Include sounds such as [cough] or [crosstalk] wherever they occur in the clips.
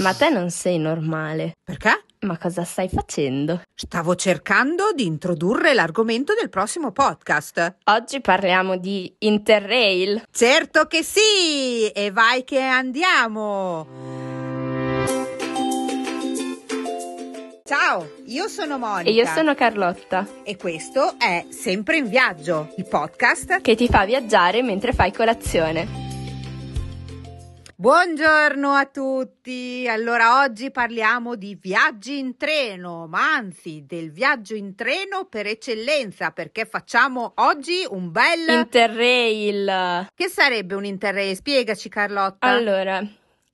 Ma te non sei normale. Perché? Ma cosa stai facendo? Stavo cercando di introdurre l'argomento del prossimo podcast. Oggi parliamo di Interrail. Certo che sì! E vai che andiamo! Ciao, io sono Monica. E io sono Carlotta, E questo è Sempre in Viaggio, il podcast. che ti fa viaggiare mentre fai colazione. Buongiorno a tutti! Allora, oggi parliamo di viaggi in treno, ma anzi del viaggio in treno per eccellenza, perché facciamo oggi un bel... Interrail. che sarebbe un interrail? Spiegaci Carlotta. Allora,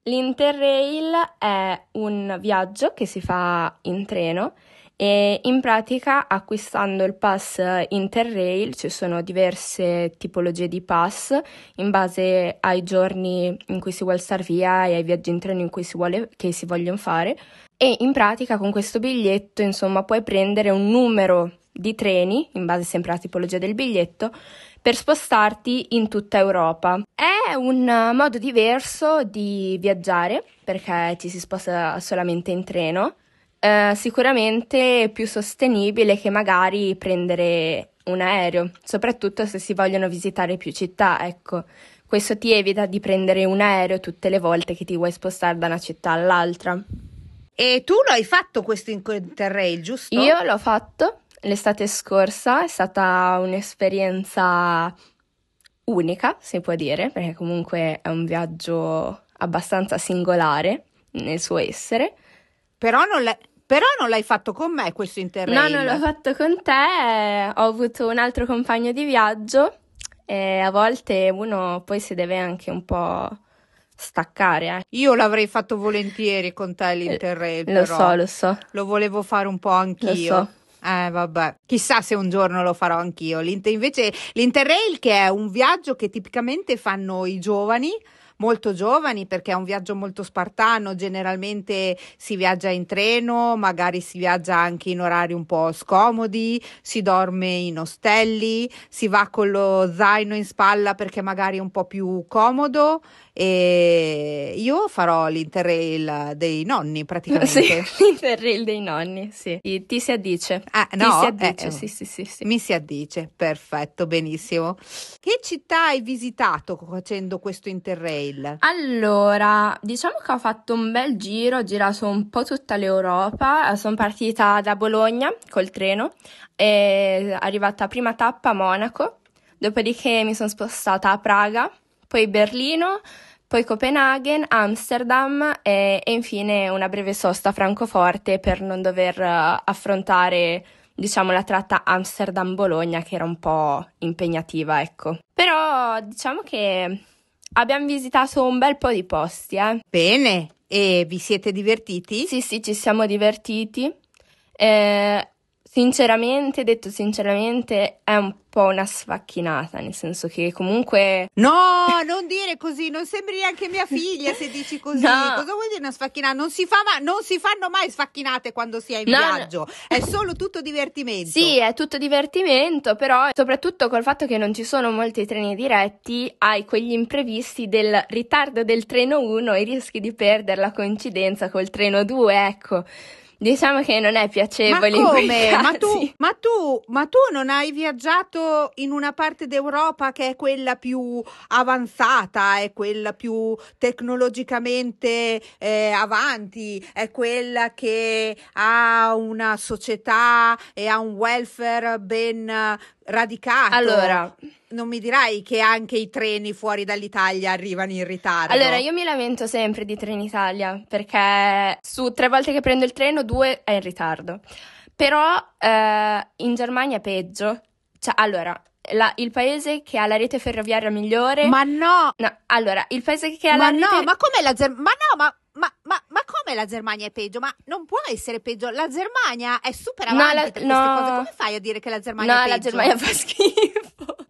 l'Interrail è un viaggio che si fa in treno e in pratica acquistando il pass Interrail ci sono diverse tipologie di pass in base ai giorni in cui si vuole star via e ai viaggi in treno in cui si vuole, che si vogliono fare e in pratica con questo biglietto insomma puoi prendere un numero di treni in base sempre alla tipologia del biglietto per spostarti in tutta Europa. È un modo diverso di viaggiare perché ci si sposta solamente in treno, eh, sicuramente più sostenibile che magari prendere un aereo, soprattutto se si vogliono visitare più città, ecco. Questo ti evita di prendere un aereo tutte le volte che ti vuoi spostare da una città all'altra. E tu lo hai fatto questo interrail, giusto? Io l'ho fatto l'estate scorsa, è stata un'esperienza unica, si può dire, perché comunque è un viaggio abbastanza singolare nel suo essere. Però non, l'hai, però non l'hai fatto con me questo interrail. No, non l'ho fatto con te, ho avuto un altro compagno di viaggio e a volte uno poi si deve anche un po' staccare. eh. Io l'avrei fatto volentieri con te l'interrail, Lo però. so, lo so, Lo volevo fare un po' anch'io. lo so. Eh, vabbè, chissà se un giorno lo farò anch'io. L'Inter- invece l'Interrail che è un viaggio che tipicamente fanno i giovani, molto giovani, perché è un viaggio molto spartano, generalmente si viaggia in treno, magari si viaggia anche in orari un po' scomodi, si dorme in ostelli, si va con lo zaino in spalla perché magari è un po' più comodo e io farò l'Interrail dei nonni praticamente. Sì, [laughs] l'interrail dei nonni, sì. Ti, ti si addice. Ah, Ti no, si addice, eh, sì, sì, sì, sì. Mi si addice, perfetto, benissimo. Che città hai visitato facendo questo interrail? Allora, diciamo che ho fatto un bel giro, ho girato un po' tutta l'Europa, sono partita da Bologna col treno, e arrivata prima tappa a Monaco, dopodiché mi sono spostata a Praga, poi Berlino, poi Copenaghen, Amsterdam e, e infine una breve sosta a Francoforte per non dover eh, affrontare, diciamo, la tratta Amsterdam-Bologna che era un po' impegnativa, ecco. Però diciamo che abbiamo visitato un bel po' di posti, eh. Bene, e vi siete divertiti? Sì, sì, ci siamo divertiti. Eh, sinceramente, detto sinceramente, è un po' una sfacchinata, nel senso che comunque No, non dire così, non sembri neanche mia figlia se dici [laughs] così. No. Cosa vuoi dire una sfacchinata? Non si, fa ma- non si fanno mai sfacchinate quando si è in No, no. viaggio, è solo tutto divertimento. Sì, è tutto divertimento, però soprattutto col fatto che non ci sono molti treni diretti, hai quegli imprevisti del ritardo del treno 1 e rischi di perdere la coincidenza col treno 2, ecco. Diciamo che non è Ma piacevole quei come? Ma tu, ma, tu, ma tu non hai viaggiato in una parte d'Europa che è quella più avanzata, è quella più tecnologicamente eh, avanti, è quella che ha una società e ha un welfare ben radicato. Allora, non mi dirai che anche i treni fuori dall'Italia arrivano in ritardo. allora, io mi lamento sempre di Trenitalia perché su tre volte che prendo il treno, due è in ritardo. Però eh, in Germania è peggio. Cioè, allora, la- il paese che ha la rete ferroviaria migliore. Ma no, No, allora, il paese che ha Ma la rete. no, ma com'è la Germania? Ma no, ma, ma, ma, ma come la Germania è peggio? Ma non può essere peggio. La Germania è super No, avanti la- per queste no. cose. Come fai a dire che la Germania No, è la peggio? Germania fa schifo. [laughs]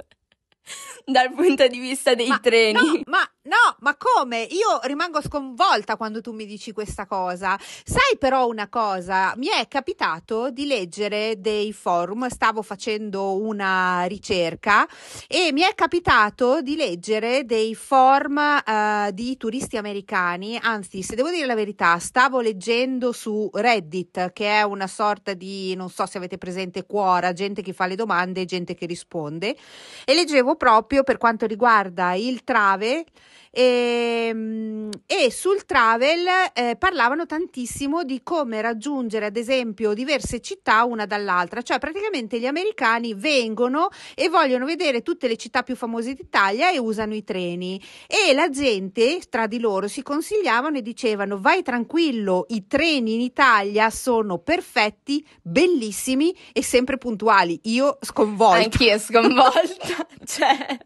Dal punto di vista dei Ma- treni. No, ma no, ma come? Io rimango sconvolta quando tu mi dici questa cosa. Sai però una cosa, mi è capitato di leggere dei forum, stavo facendo una ricerca e mi è capitato di leggere dei forum uh, di turisti americani, anzi, se devo dire la verità, stavo leggendo su Reddit, che è una sorta di, non so se avete presente Quora, gente che fa le domande e gente che risponde, e leggevo proprio per quanto riguarda il travel e, ehm, e sul travel eh, parlavano tantissimo di come raggiungere ad esempio diverse città una dall'altra, cioè praticamente gli americani vengono e vogliono vedere tutte le città più famose d'Italia e usano i treni e la gente tra di loro si consigliavano e dicevano vai tranquillo, i treni in Italia sono perfetti, bellissimi e sempre puntuali. Io sconvolta. Anch'io sconvolta, [laughs] cioè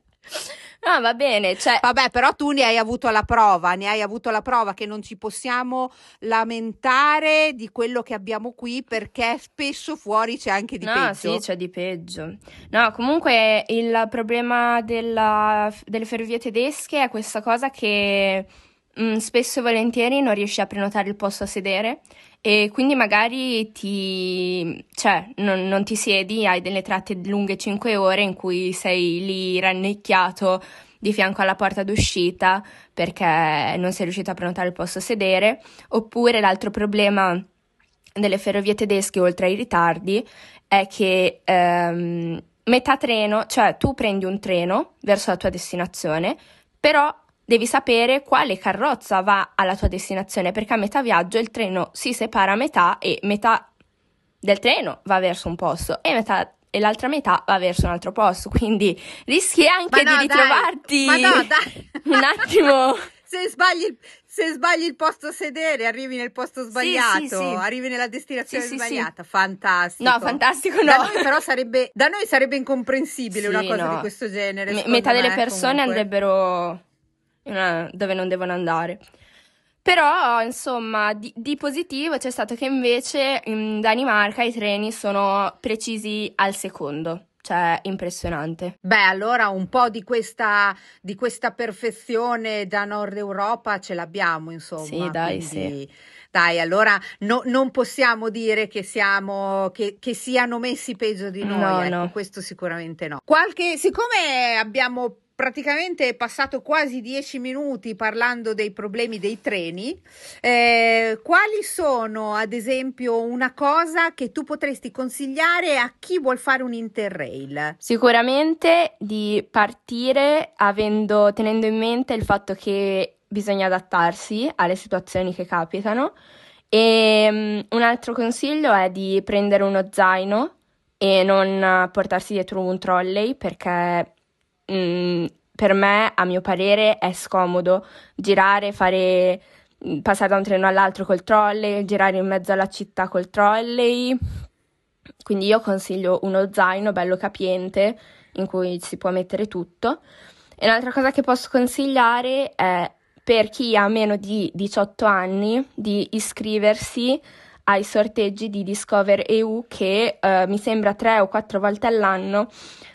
No, va bene. Cioè... Vabbè, però tu ne hai avuto la prova, ne hai avuto la prova che non ci possiamo lamentare di quello che abbiamo qui perché spesso fuori c'è anche di no, peggio. No, sì, c'è di peggio. No, comunque il problema della, delle ferrovie tedesche è questa cosa che mh, mm, spesso e volentieri non riesci a prenotare il posto a sedere e quindi magari ti, cioè, non, non ti siedi, hai delle tratte lunghe 5 ore in cui sei lì rannicchiato di fianco alla porta d'uscita perché non sei riuscito a prenotare il posto a sedere, oppure l'altro problema delle ferrovie tedesche oltre ai ritardi è che ehm, metà treno, cioè tu prendi un treno verso la tua destinazione, però devi sapere quale carrozza va alla tua destinazione perché a metà viaggio il treno si separa a metà e metà del treno va verso un posto e, metà, e l'altra metà va verso un altro posto, quindi rischi anche no, di ritrovarti dai. No, [laughs] dai. un attimo. se, sbagli, se sbagli il posto sedere, arrivi nel posto sbagliato, sì, sì, sì. arrivi nella destinazione sbagliata. Fantastico. No, fantastico no. Da noi però sarebbe, da noi sarebbe incomprensibile una cosa no. di questo genere. M- metà me, delle persone comunque. andrebbero dove non devono andare. Però, insomma, di, di, positivo c'è stato che invece in Danimarca i treni sono precisi al secondo. Cioè, impressionante. Beh, allora un po' di questa, di questa perfezione da Nord Europa ce l'abbiamo, insomma. Sì, dai, quindi... sì. Dai, allora no, non possiamo dire che, siamo, che, che, siano messi peggio di noi, no, ecco, no. questo sicuramente no. Qualche, siccome abbiamo praticamente passato quasi dieci minuti parlando dei problemi dei treni. Eh, quali sono, ad esempio, una cosa che tu potresti consigliare a chi vuol fare un interrail? Sicuramente di partire avendo, tenendo in mente il fatto che bisogna adattarsi alle situazioni che capitano. E um, un altro consiglio è di prendere uno zaino e non portarsi dietro un trolley perché Mm, per me, a mio parere, è scomodo girare, fare, mm, passare da un treno all'altro col trolley, girare in mezzo alla città col trolley. Quindi io consiglio uno zaino bello capiente in cui si può mettere tutto. E un'altra cosa che posso consigliare è per chi ha meno di 18 anni di iscriversi ai sorteggi di Discover EU che eh, mi sembra tre o quattro volte all'anno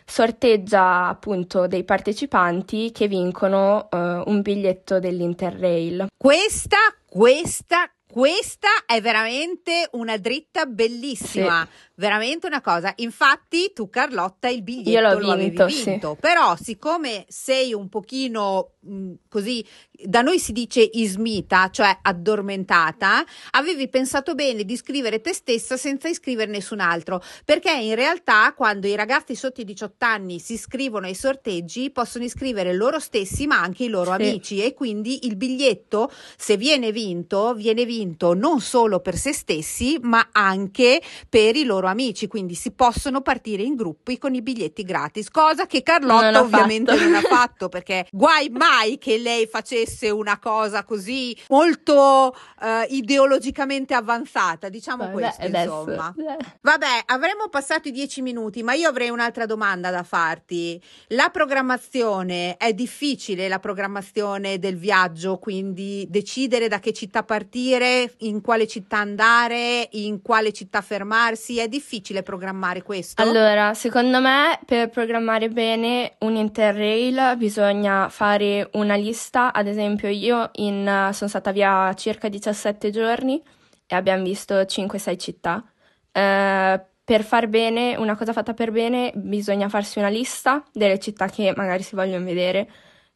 sorteggia appunto dei partecipanti che vincono eh, un biglietto dell'Interrail. Questa, questa, questa è veramente una dritta bellissima. Sì veramente una cosa. Infatti, tu, Carlotta, il biglietto lo vinto, avevi vinto. Sì. Però, siccome sei un pochino mh, così, da noi si dice ismita, cioè addormentata, avevi pensato bene di iscrivere te stessa senza iscrivere nessun altro. Perché in realtà, quando i ragazzi sotto i 18 anni si iscrivono ai sorteggi, possono iscrivere loro stessi, ma anche i loro sì. amici. E quindi il biglietto, se viene vinto, viene vinto non solo per se stessi, ma anche per i loro amici, quindi si possono partire in gruppi con i biglietti gratis, cosa che Carlotta ovviamente fatto. non ha fatto perché guai mai che lei facesse una cosa così molto uh, ideologicamente avanzata, diciamo Vabbè, questo adesso. insomma. Vabbè, avremmo passato i dieci minuti, ma io avrei un'altra domanda da farti. La programmazione è difficile, la programmazione del viaggio, quindi decidere da che città partire sapere in quale città andare, in quale città fermarsi? È difficile programmare questo? Allora, secondo me per programmare bene un Interrail bisogna fare una lista, ad esempio io in, sono stata via circa 17 giorni e abbiamo visto 5-6 città. Eh, per far bene, una cosa fatta per bene, bisogna farsi una lista delle città che magari si vogliono vedere,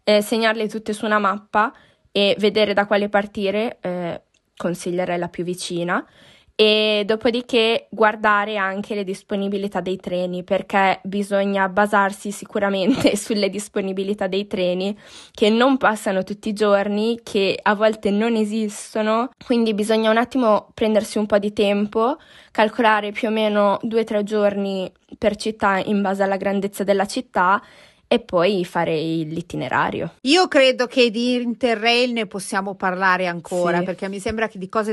eh, segnarle tutte su una mappa e vedere da quale partire, eh, consiglierei la più vicina. E dopodiché guardare anche le disponibilità dei treni perché bisogna basarsi sicuramente [laughs] sulle disponibilità dei treni che non passano tutti i giorni, che a volte non esistono, quindi bisogna un attimo prendersi un po' di tempo, calcolare più o meno due o tre giorni per città in base alla grandezza della città e poi fare l'itinerario. Io credo che di Interrail ne possiamo parlare ancora sì. perché mi sembra che di cose